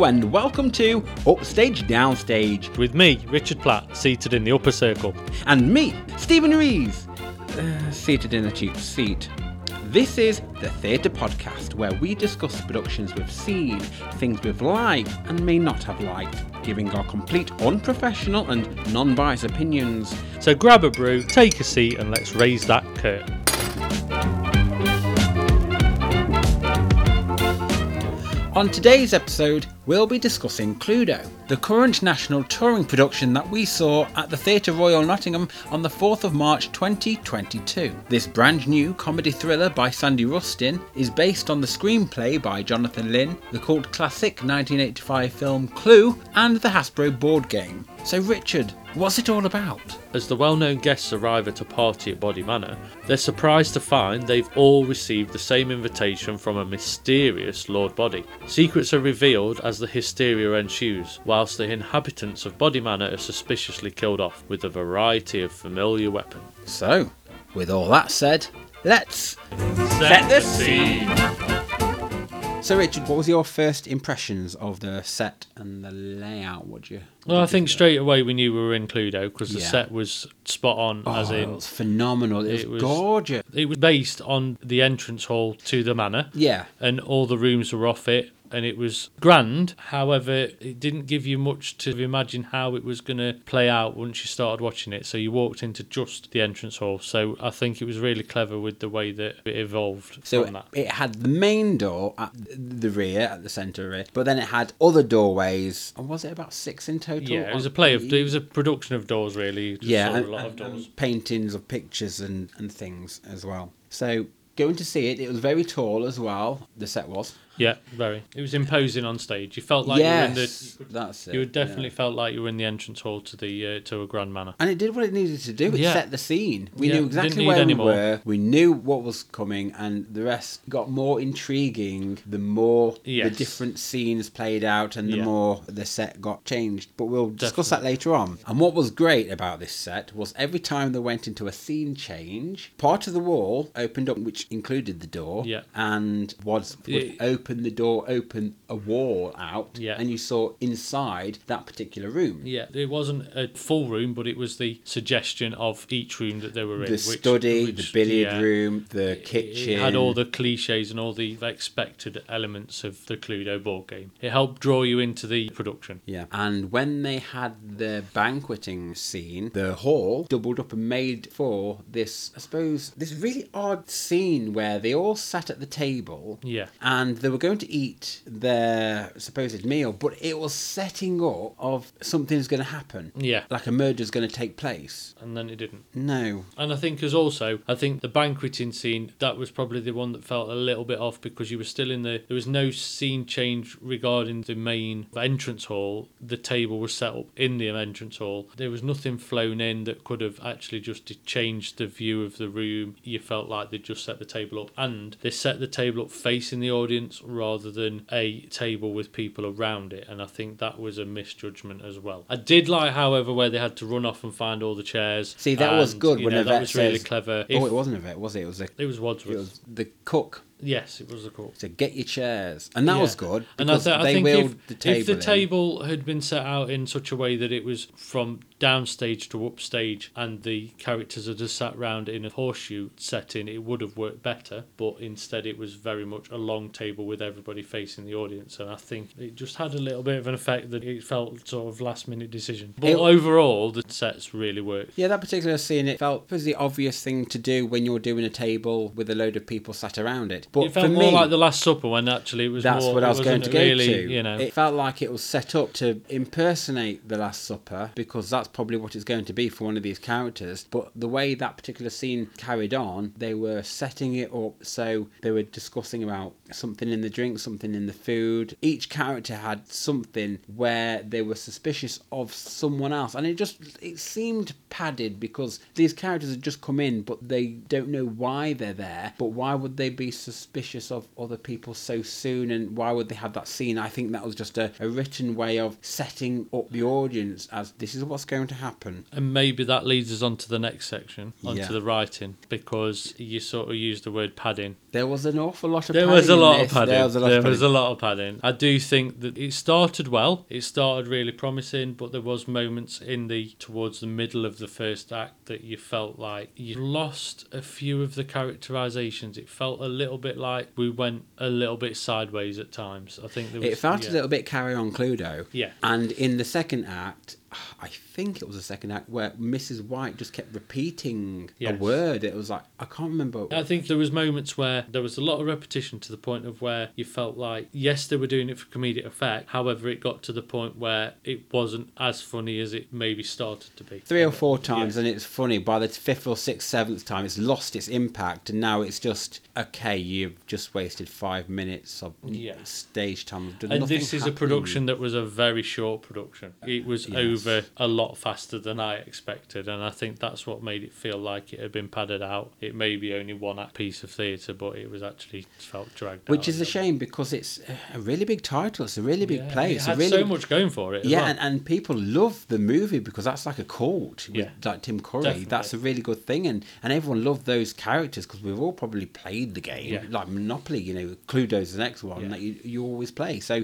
Hello and welcome to Upstage Downstage, with me, Richard Platt, seated in the upper circle. and me, Stephen Rees, uh, seated in a cheap seat. This is the Theatre Podcast, where we discuss productions we've seen, things we've liked and may not have liked, giving our complete unprofessional and non biased opinions. So grab a brew, take a seat, and let's raise that curtain. On today's episode, we'll be discussing Cluedo, the current national touring production that we saw at the Theatre Royal Nottingham on the 4th of March 2022. This brand new comedy thriller by Sandy Rustin is based on the screenplay by Jonathan Lynn, the cult classic 1985 film Clue, and the Hasbro board game. So, Richard, what's it all about? As the well known guests arrive at a party at Boddy Manor, they're surprised to find they've all received the same invitation from a mysterious Lord Boddy. Secrets are revealed as the hysteria ensues, whilst the inhabitants of Boddy Manor are suspiciously killed off with a variety of familiar weapons. So, with all that said, let's Set the scene. So, Richard, what was your first impressions of the set and the layout? Would you? Well, I think straight away we knew we were in Cluedo because the Yeah. set was spot on, as Oh, in it was phenomenal. It was, it was- gorgeous. it was based on the entrance hall to the manor. Yeah, and all the rooms were off it and it was grand however it didn't give you much to imagine how it was going to play out once you started watching it so you walked into just the entrance hall so i think it was really clever with the way that it evolved so from that it had the main door at the rear, at the centre rear, but then it had other doorways. And was it about six in total? yeah it was a play of it was a production of doors really yeah, and, a lot of and- doors and paintings of pictures and, and things as well. So going to see it, it was very tall as well. The set was. Yeah very it was imposing on stage you felt like you were in the yes, that's it. you definitely yeah. felt like you were in the entrance hall to the uh, to a grand manor And it did what it needed to do. It Yeah. set the scene. We Yeah, knew exactly where we more. were. We knew what was coming, and the rest got more intriguing the more the different scenes played out and the more the set got changed. But we'll discuss that later on. And what was great about this set was every time they went into a scene change, part of the wall opened up, which included the door. Yeah. And was would Yeah. Open the door, open a wall out, Yeah. and you saw inside that particular room. Yeah, it wasn't a full room, but it was the suggestion of each room that they were in. The which- study, the billiard yeah, room, the it- kitchen. It had all the cliches and all the expected elements of the Cluedo board game. It helped draw you into the production. Yeah. And when they had the banqueting scene, the hall doubled up and made for this, I suppose, this really odd scene where they all sat at the table Yeah. and they were going to eat their supposed meal, but it was setting up of something's going to happen. Yeah. Like a murder's going to take place. And then it didn't. No. And I think as also, I think the banqueting scene, that was probably the one that felt a little bit off because you were still in the, there was no scene change regarding the main entrance hall. The table was set up in the entrance hall. There was nothing flown in that could have actually just changed the view of the room. You felt like they just set the table up and they set the table up facing the audience rather than a table with people around it. And I think that was a misjudgment as well. I did like, however, where they had to run off and find all the chairs. See, that was good you when know, that was really says- clever. oh, it wasn't a vet, was it? It was a, it was it was the cook. Yes, it was the court. So get your chairs, and that Yeah. was good And I, th- I they think if, the table. if the table had been set out in such a way that it was from downstage to upstage and the characters had just sat round in a horseshoe setting, it would have worked better. But instead, it was very much a long table with everybody facing the audience. And I think it just had a little bit of an effect that it felt sort of last minute decision. But It- overall, the sets really worked. Yeah, that particular scene, it felt was the obvious thing to do when you're doing a table with a load of people sat around it. But it felt for more me, like the Last Supper when actually it was that's more. what I was going to go really, to. You know, It felt like it was set up to impersonate the Last Supper because that's probably what it's going to be for one of these characters. But the way that particular scene carried on, they were setting it up so they were discussing about something in the drink, something in the food. Each character had something where they were suspicious of someone else, and it just it seemed padded because these characters had just come in, but they don't know why they're there. But why would they be suspicious of other people so soon and why would they have that scene? I think that was just a, a written way of setting up the audience as this is what's going to happen. And maybe that leads us on to the next section, onto Yeah. the writing, because you sort of used the word padding. There was an awful lot of There padding was a lot this. of padding. There was a lot there of was padding. a lot of padding. I do think that it started well. It started really promising, but there was moments in the towards the middle of the first act that you felt like you lost a few of the characterizations. It felt a little bit like we went a little bit sideways at times. I think there was It felt yeah. a little bit carry on Cluedo. Yeah. And in the second act, I think it was the second act where Mrs. White just kept repeating a word. It was like I can't remember. I think there was moments where there was a lot of repetition to the point of where you felt like yes they were doing it for comedic effect however it got to the point where it wasn't as funny as it maybe started to be Three or four times, Yeah. and it's funny. By the fifth or sixth, seventh time, it's lost its impact, and now it's just okay. You've just wasted five minutes of Yeah. stage time. and this is a production that was a very short production it was Yes. over a lot faster than i expected and i think that's what made it feel like it had been padded out it may be only one act piece of theatre but it was actually felt dragged Which is a shame because it's a really big title. It's a really big Yeah, play. it It's had a really so much going for it Yeah, well. and, and people love the movie because that's like a cult. with, Yeah. like Tim Curry. Definitely. That's a really good thing, and and everyone loved those characters because we've all probably played the game, Yeah. like Monopoly. You know, Cluedo's the next one Yeah. that you you always play. So.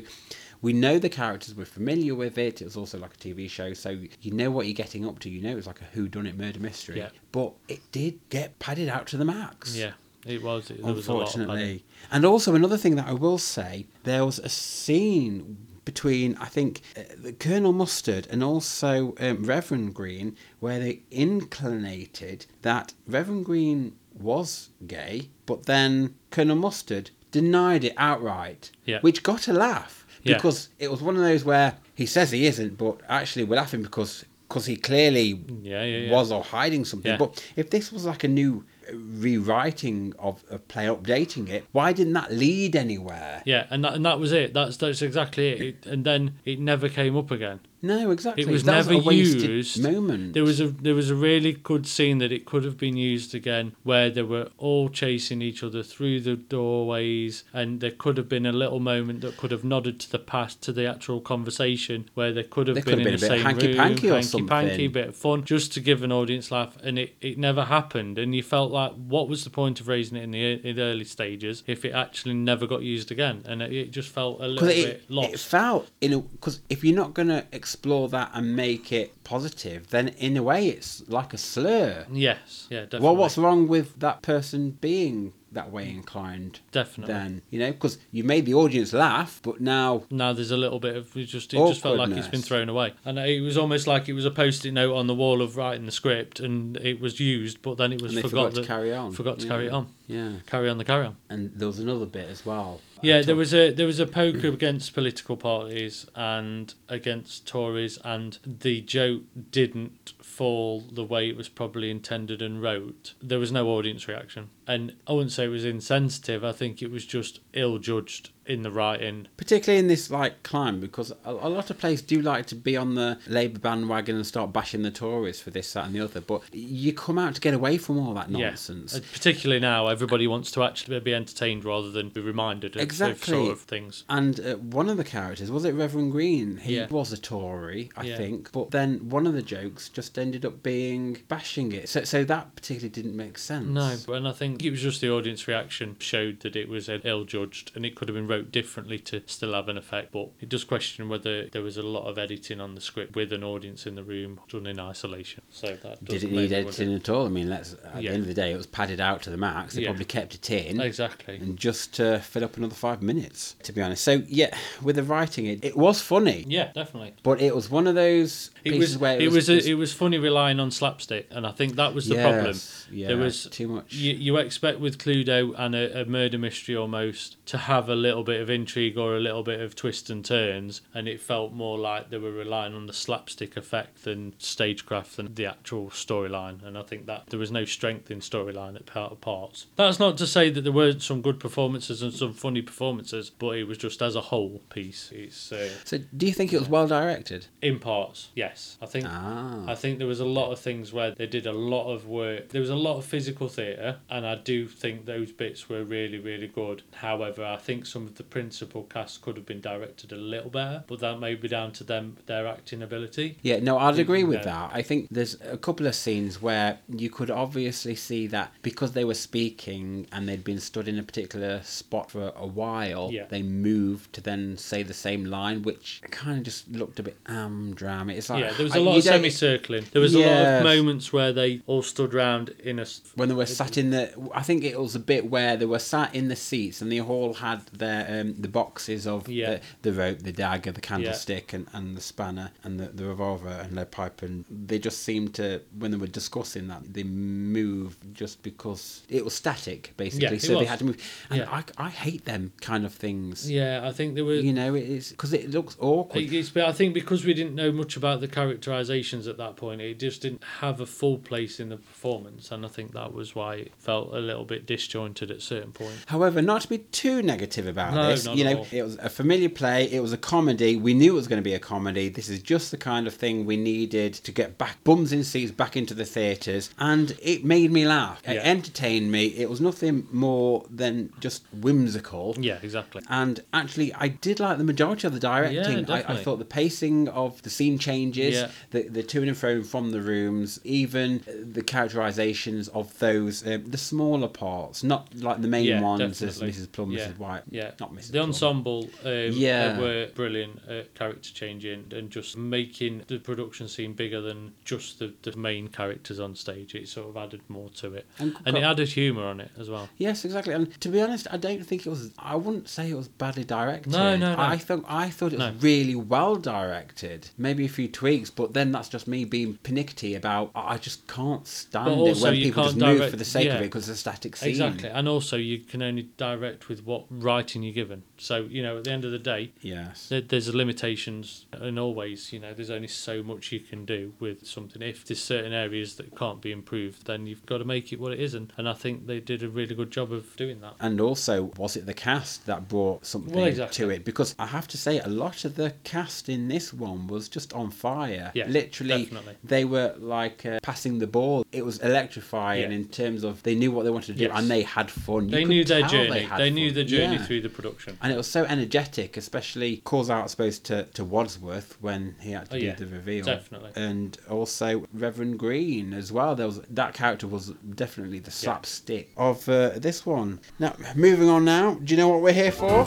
We know the characters, we're familiar with it. It was also like a TV show, so you know what you're getting up to. You know it's like a who done it murder mystery. Yeah. But it did get padded out to the max yeah it was it, there was a lot unfortunately. And also another thing that I will say, there was a scene between I think uh, Colonel Mustard and also um, Reverend Green where they inclinated that Reverend Green was gay, but then Colonel Mustard denied it outright, Yeah. which got a laugh Yeah. because it was one of those where he says he isn't, but actually we're laughing because because he clearly Yeah, yeah, was or hiding something. But if this was like a new rewriting of a play, updating it, why didn't that lead anywhere? Yeah, and that, and that was it. That's that's exactly it. it. And then it never came up again. No, exactly. It was never used. Moment. There was a there was a really good scene that it could have been used again, where they were all chasing each other through the doorways, and there could have been a little moment that could have nodded to the past, to the actual conversation, where they could have There been could in have the been a bit same hanky-panky room, or hanky-panky, bit of fun, just to give an audience laugh, and it, it never happened. And you felt like, what was the point of raising it in the, in the early stages if it actually never got used again? And it, it just felt a little because bit it, lost. it felt in because if you're not going to explore that and make it positive, then in a way it's like a slur. yes, yeah, definitely. Well, what's wrong with that person being that way inclined? Definitely. Then you know, because you made the audience laugh, but now now there's a little bit of it just it just felt like it's been thrown away and it was almost like it was a post-it note on the wall of writing the script and it was used but then it was forgot, forgot to that- carry on. forgot to Yeah. carry it on Yeah, carry on the carry on and there was another bit as well. Yeah there was a there was a poke mm. against political parties and against Tories and the joke didn't fall the way it was probably intended and wrote. There was no audience reaction. And I wouldn't say it was insensitive I think it was just ill judged in the writing particularly in this like climb because a, a lot of players do like to be on the Labour bandwagon and start bashing the Tories for this, that, and the other. But you come out to get away from all that nonsense. Yeah. Uh, Particularly now, everybody wants to actually be entertained rather than be reminded of, Exactly. sort of things. And uh, one of the characters was it Reverend Green? He Yeah. was a Tory, I Yeah. think. But then one of the jokes just ended up being bashing it. So, so that particularly didn't make sense. No, and I think it was just the audience reaction showed that it was ill judged and it could have been wrote differently to still have an effect. But it does question whether there was a lot of editing on the script with an audience in the room done in isolation. So that does Did it need editing wonder. at all? I mean, let's at Yeah. the end of the day, it was padded out to the max. They Yeah. probably kept it in. Exactly. and just uh, to fill up another five minutes, to be honest. So yeah, with the writing, it, it was funny, Yeah, definitely. but it was one of those It was, where it was a, it was funny relying on slapstick, and I think that was the problem. Yeah, There was too much. You, you expect with Cluedo and a, a murder mystery almost to have a little bit of intrigue or a little bit of twists and turns, and it felt more like they were relying on the slapstick effect than stagecraft than the actual storyline. And I think that there was no strength in storyline at part of parts. That's not to say that there weren't some good performances and some funny performances, but it was just as a whole piece. It's uh, So, do you think it was well directed? in parts, yes. I think Ah. I think there was a lot of things where they did a lot of work. There was a lot of physical theatre, and I do think those bits were really, really good. However, I think some of the principal cast could have been directed a little better, but that may be down to them their acting ability. Yeah, no, I'd agree with Yeah. that. I think there's a couple of scenes where you could obviously see that because they were speaking and they'd been stood in a particular spot for a while, Yeah. they moved to then say the same line, which kind of just looked a bit am-dram. It's like yeah, there was I- a lot of don't- semicircling. There was a lot Yes. of moments where they all stood round in a. s- when they were sat in the i think it was a bit where they were sat in the seats and they all had their um, the boxes of Yeah. the, the rope the dagger the candlestick and, and the spanner and the, the revolver and lead pipe and they just seemed to when they were discussing that they moved just because it was static basically it so they was. had to move and Yeah. I, I hate them kind of things Yeah, I think there were. you know it is because it looks awkward It's, but I think because we didn't know much about the characterizations at that point, it just didn't have a full place in the performance, and I think that was why it felt a little bit disjointed at certain points. However, not to be too negative about No, this, you know, it was a familiar play, it was a comedy. We knew it was going to be a comedy. This is just the kind of thing we needed to get back bums in seats back into the theatres, and it made me laugh. It Yeah. entertained me. It was nothing more than just whimsical. Yeah, exactly. And actually, I did like the majority of the directing. I, I thought the pacing of the scene changes, Yeah. the, the to and fro from the rooms, even the characterizations of those, um, the smaller parts, not like the main Yeah, ones as definitely. Mrs. Plum, Yeah. Mrs. White. Yeah, Not Mrs. The Plum. ensemble, um, Yeah. were brilliant at character changing and just making the production scene bigger than just the, the main characters on stage. It sort of added more to it, And and it added humour on it as well. Yes, exactly. And to be honest, I don't think it was. I wouldn't say it was badly directed. No, no, no. I thought I thought it was No. really well directed. Maybe a few tweaks, but then that's just me being pernickety about. I I just can't stand it when people just can't move for the sake of it because it's a static scene. Exactly, and also you can only direct with what writing you're given. So you know, at the end of the day, Yes. there, there's limitations, and always, you know, there's only so much you can do with something. If there's certain areas that can't be improved, then you've got to make it what it is, and, and I think they did a really good job of doing that. And also, was it the cast that brought something Well, exactly. to it? Because I have to say, a lot of the cast in this one was just on fire. Yeah, Literally, definitely. they were like uh, passing the ball. It was electrifying Yeah. in terms of they knew what they wanted to do Yes. and they had fun. You They knew their journey. had They, knew the journey Yeah. through the production. And it was so energetic, especially calls out, I suppose, to, to Wadsworth when he had to Oh, do yeah, the reveal. definitely. And also Reverend Green as well. There was that character was definitely the slapstick of uh, this one. Now, moving on now. Do you know what we're here for?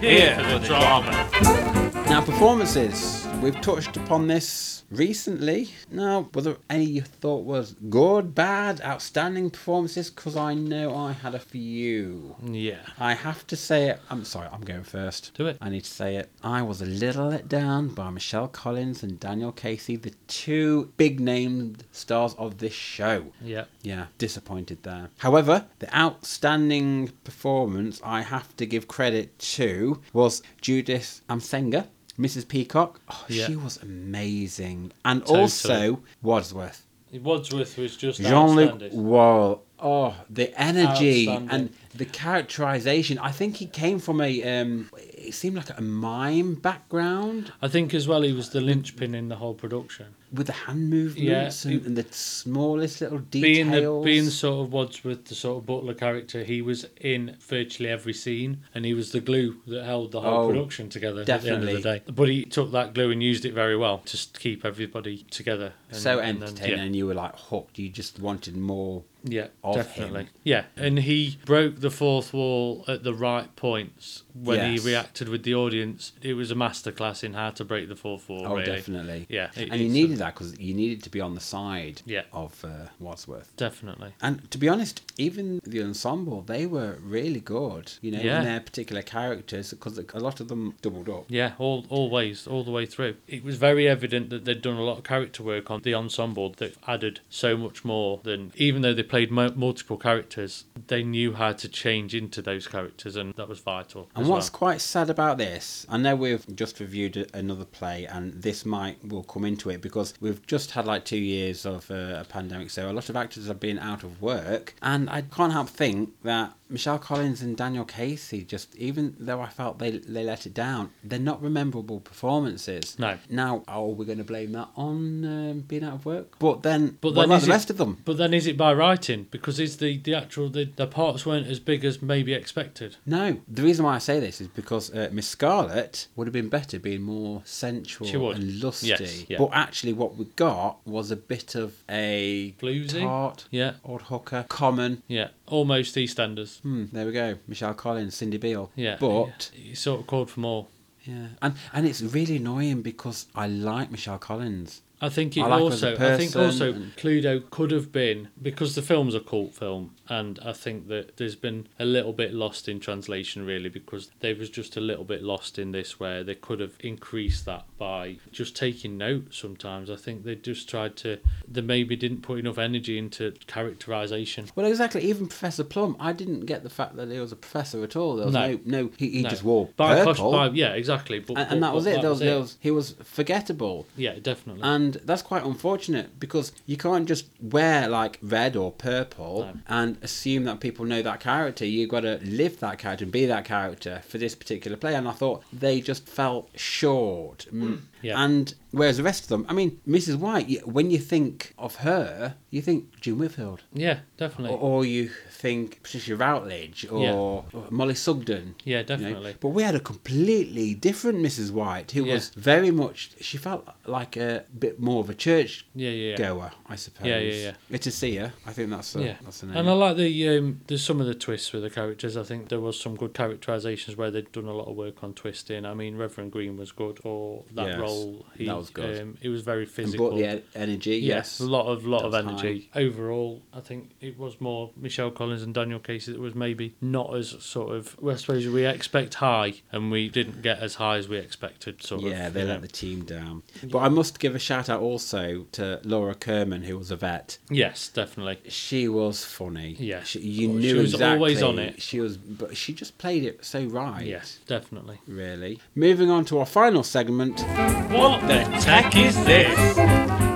Here for the drama. Now, performances. We've touched upon this recently. Now, were there any you thought was good, bad, outstanding performances? Because I know I had a few. Yeah. I have to say it. I'm sorry, I'm going first. Do it. I need to say it. I was a little let down by Michelle Collins and Daniel Casey, the two big named stars of this show. Yeah. Yeah, disappointed there. However, the outstanding performance I have to give credit to was Judith Amsenga, Mrs. Peacock. Oh, Yeah. She was amazing. And Totally. also Wadsworth. Wadsworth was just Jean Luc outstanding. Wall. Oh, the energy and the characterization. I think he came from a. Um, it seemed like a mime background I think as well he was the linchpin in the whole production. With the hand movements Yeah, and, and the smallest little Being the details. being sort of Wadsworth, the sort of butler character, he was in virtually every scene, and he was the glue that held the whole Oh, production together at the end of the day. But he took that glue and used it very well to keep everybody together. And, so and entertaining, yeah. and you were like hooked. You just wanted more. Yeah, definitely. him. Yeah, and he broke the fourth wall at the right points when Yes. he reacted with the audience. It was a masterclass in how to break the fourth wall. Oh, really. definitely. Yeah, it- and you needed that because you needed to be on the side Yeah. of uh, Wadsworth. Definitely. And to be honest, even the ensemble, they were really good, you know, Yeah. in their particular characters, because a lot of them doubled up. Yeah, all always, all the way through. It was very evident that they'd done a lot of character work on the ensemble that added so much more than even though they played mo- multiple characters, they knew how to change into those characters, and that was vital. And what's well. quite sad about this, I know we've just reviewed another play, and this might will come into it because we've just had like two years of uh, a pandemic, so a lot of actors have been out of work, and I can't help think that Michelle Collins and Daniel Casey just, even though I felt they they let it down, they're not rememberable performances. No. Now, are we going to blame that on um, being out of work? But then, But what then about is the it- rest of them? But then is it by writing? Because is the, the actual the, the parts weren't as big as maybe expected. No, the reason why I say this is because uh, Miss Scarlet would have been better being more sensual and lusty. Yes, yeah. But actually, what we got was a bit of a Bluesy? tart, Yeah. odd hooker, common. Yeah, almost EastEnders. Hmm, there we go. Michelle Collins, Cindy Beale. Yeah, But yeah. Sort of called for more. yeah, and and it's really annoying because I like Michelle Collins. I think it I like her as a also. I think also Cluedo could have been because the film's a cult film, and I think that there's been a little bit lost in translation really because they was just a little bit lost in this where they could have increased that by just taking notes. Sometimes I think they just tried to. They maybe didn't put enough energy into characterization. Well, exactly. Even Professor Plum, I didn't get the fact that he was a professor at all. There was No. no, no, he, he No. just wore By purple, by- yeah, exactly. But, and, but- and that was it. There was, there was, he was forgettable. Yeah, definitely. And that's quite unfortunate because you can't just wear like red or purple No. and assume that people know that character. You've got to live that character and be that character for this particular play. And I thought they just felt short. Mm. Yeah. And whereas the rest of them, I mean, Mrs. White, when you think of her, you think June Whitfield. yeah, definitely. Or, or you think Patricia Routledge or, Yeah. or Mollie Sugden. yeah, you know. definitely. But we had a completely different Mrs. White who Yeah. was very much, she felt like a bit more of a church Yeah, yeah, goer, I suppose. Yeah, yeah, yeah. Seer. I think that's the, yeah, that's the name. and I like the um, there's some of the twists with the characters. I think there was some good characterizations where they'd done a lot of work on twisting. I mean, Reverend Green was good for that Yes, role. He, that was good. Um, it was very and physical. brought the energy, yes. a lot of lot of That was energy. Overall, I think it was more Michelle Collins and Daniel Casey that was maybe not as sort of. Well, I suppose we expect high, and we didn't get as high as we expected. Sort of. Yeah, they let know. the team down. But I must give a shout out also to Laura Kirman, who was Yvette. Yes, definitely. She was funny. Yeah. she, you Well, knew she was exactly. always on it. She was, but she just played it so right. Yes, definitely. really. Moving on to our final segment. What the tech is this?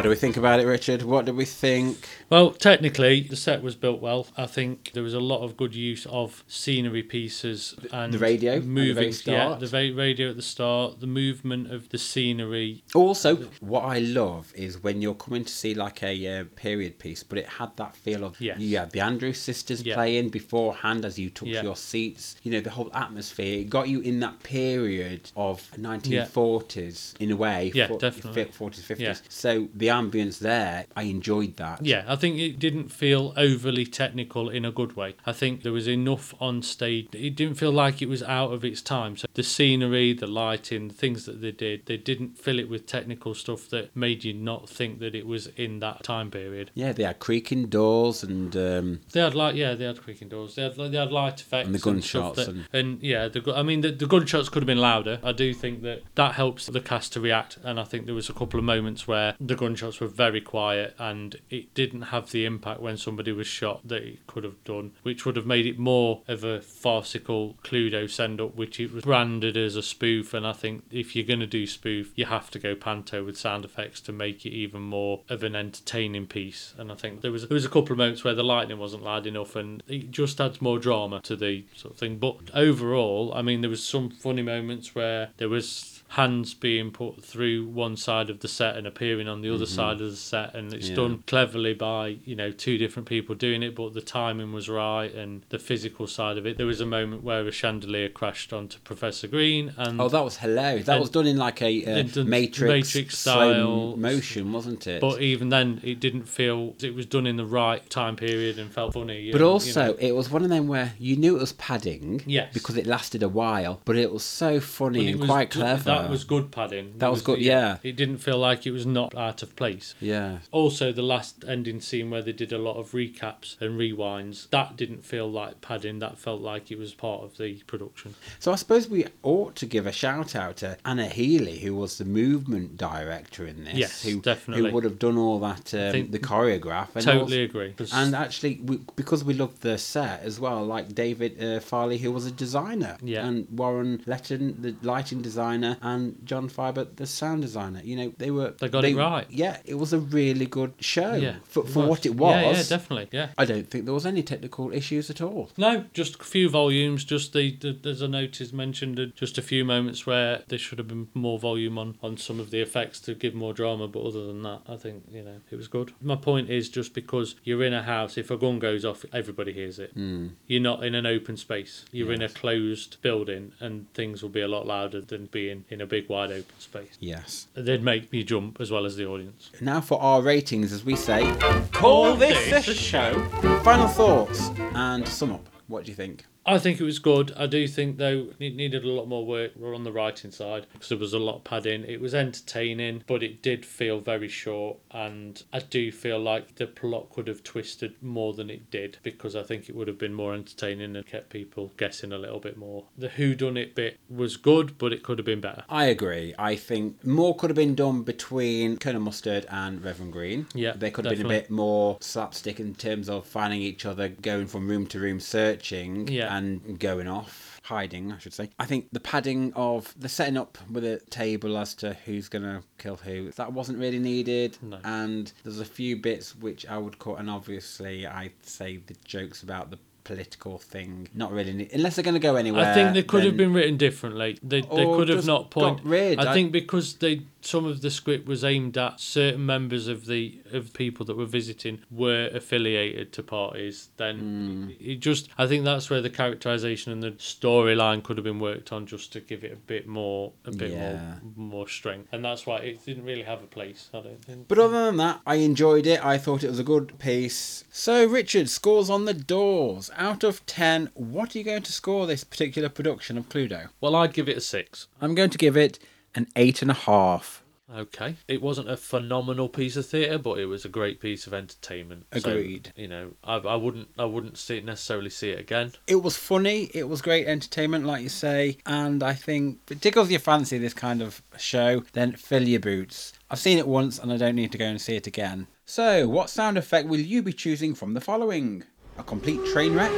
What do we think about it, Richard? What do we think? Well, technically, the set was built well. I think there was a lot of good use of scenery pieces and the radio at the moving. yeah, start. the radio at the start, the movement of the scenery. Also, what I love is when you're coming to see like a uh, period piece, but it had that feel of Yes. had the Andrews sisters Yeah. playing beforehand as you took Yeah. your seats. You know the whole atmosphere. It got you in that period of 1940s in a way. Yeah, for- definitely. 40s, 50s. Yeah. So the ambience there, I enjoyed that. Yeah, I think it didn't feel overly technical in a good way. I think there was enough on stage. It didn't feel like it was out of its time. So the scenery, the lighting, the things that they did, they didn't fill it with technical stuff that made you not think that it was in that time period. Yeah, they had creaking doors and um, They had like yeah, they had creaking doors. They had they had light effects And the gunshots that- and- and yeah, the I mean the, the gunshots could have been louder. I do think that that helps the cast to react, and I think there was a couple of moments where the gunshots were very quiet and it didn't have the impact when somebody was shot that it could have done, which would have made it more of a farcical Cluedo send up, which it was branded as a spoof. And I think if you're going to do spoof, you have to go panto with sound effects to make it even more of an entertaining piece. And I think there was there was a couple of moments where the lightning wasn't loud enough, and it just adds more drama to the sort of thing. But overall, I mean, there was some funny moments where there was hands being put through one side of the set and appearing on the other side of the set and it's Yeah. done cleverly by you know two different people doing it but the timing was right and the physical side of it there was a moment where a chandelier crashed onto professor green and oh, that was hilarious. That was done in like a uh, done Matrix, Matrix style. motion, wasn't it? but even then it didn't feel it was done in the right time period and felt funny But and, you also, know. it was one of them where you knew it was padding, Yes. because it lasted a while. But it was so funny and quite good- clever. That was good padding. That It was good, yeah. It didn't feel like it was not out of place. Yeah. Also, the last ending scene where they did a lot of recaps and rewinds, that didn't feel like padding. That felt like it was part of the production. So I suppose we ought to give a shout out to Anna Healy, who was the movement director in this. Yes, who, definitely. Who would have done all that, um, the choreograph. And totally also- agree. And actually, we, because we loved the set as well, like David uh, Farley, who was a designer, Yeah. and Warren Letton, the lighting designer, and John Fiber, the sound designer. You know, they were They got it right. Yeah, it was a really good show yeah, for, for what it was. Yeah, yeah, definitely. Yeah. I don't think there was any technical issues at all. No, just a few volumes. Just the, the there's a notice mentioned just a few moments where there should have been more volume on on some of the effects to give more drama. But other than that, I think you know it was good. My point is just because you're in a house, if a gun goes off, everybody hears it. Mm. You're not in an open space. You're in a closed building, and things will be a lot louder than being in a big wide open space. Yes. They'd make me jump as well as the audience. Now for our ratings, as we say, call this a show. Final thoughts and sum up. What do you think? I think it was good. I do think though it needed a lot more work on the writing side because there was a lot of padding. It was entertaining, but it did feel very short, and I do feel like the plot could have twisted more than it did because I think it would have been more entertaining and kept people guessing a little bit more. The who done it bit was good, but it could have been better. I agree. I think more could have been done between Colonel Mustard and Reverend Green. Yeah, There could have been a bit more slapstick in terms of finding each other, going from room to room searching Yeah. And going off. Hiding, I should say. I think the padding of the setting up with a table as to who's going to kill who, that wasn't really needed. No. And there's a few bits which I would call, and obviously I'd say the jokes about the political thing, not really, unless they're going to go anywhere. I think they could have been written differently. They, they could have not point. I- think because they some of the script was aimed at certain members of the of people that were visiting were affiliated to parties. Then Hmm. it just I think that's where the characterization and the storyline could have been worked on just to give it a bit more a bit Yeah. more more strength. And that's why it didn't really have a place. I don't think. But other than that, I enjoyed it. I thought it was a good piece. So, Richard, scores on the doors. Out of 10, what are you going to score this particular production of Cluedo? Well, I'd give it a six. I'm going to give it an 8.5. Okay. It wasn't a phenomenal piece of theatre, but it was a great piece of entertainment. So, Agreed. you know, I, I wouldn't I wouldn't see it necessarily see it again. It was funny, it was great entertainment, like you say, and I think if it tickles your fancy, this kind of show, then fill your boots. I've seen it once and I don't need to go and see it again. So, what sound effect will you be choosing from the following? A complete train wreck?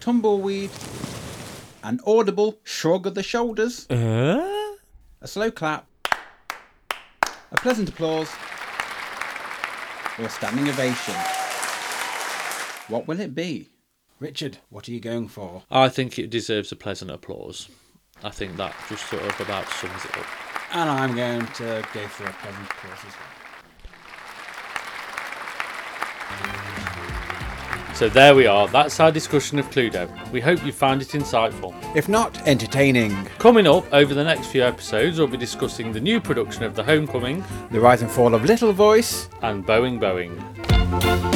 Tumbleweed? An audible shrug of the shoulders? Uh? A slow clap? A pleasant applause? Or a standing ovation? What will it be? Richard, what are you going for? I think it deserves a pleasant applause. I think that just sort of about sums it up. And I'm going to go for a pleasant applause as well. So there we are. That's our discussion of Cluedo. We hope you found it insightful. If not, entertaining. Coming up over the next few episodes, we'll be discussing the new production of The Homecoming The rise and fall of Little Voice. and Boeing Boeing.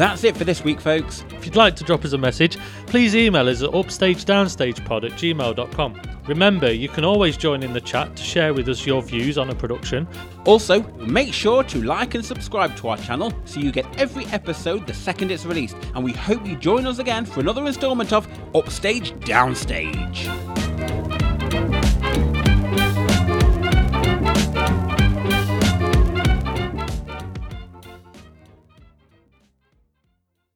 That's it for this week, folks. If you'd like to drop us a message, please email us at upstagedownstagepod at gmail.com. Remember, you can always join in the chat to share with us your views on a production. Also, make sure to like and subscribe to our channel so you get every episode the second it's released. And we hope you join us again for another instalment of Upstage Downstage.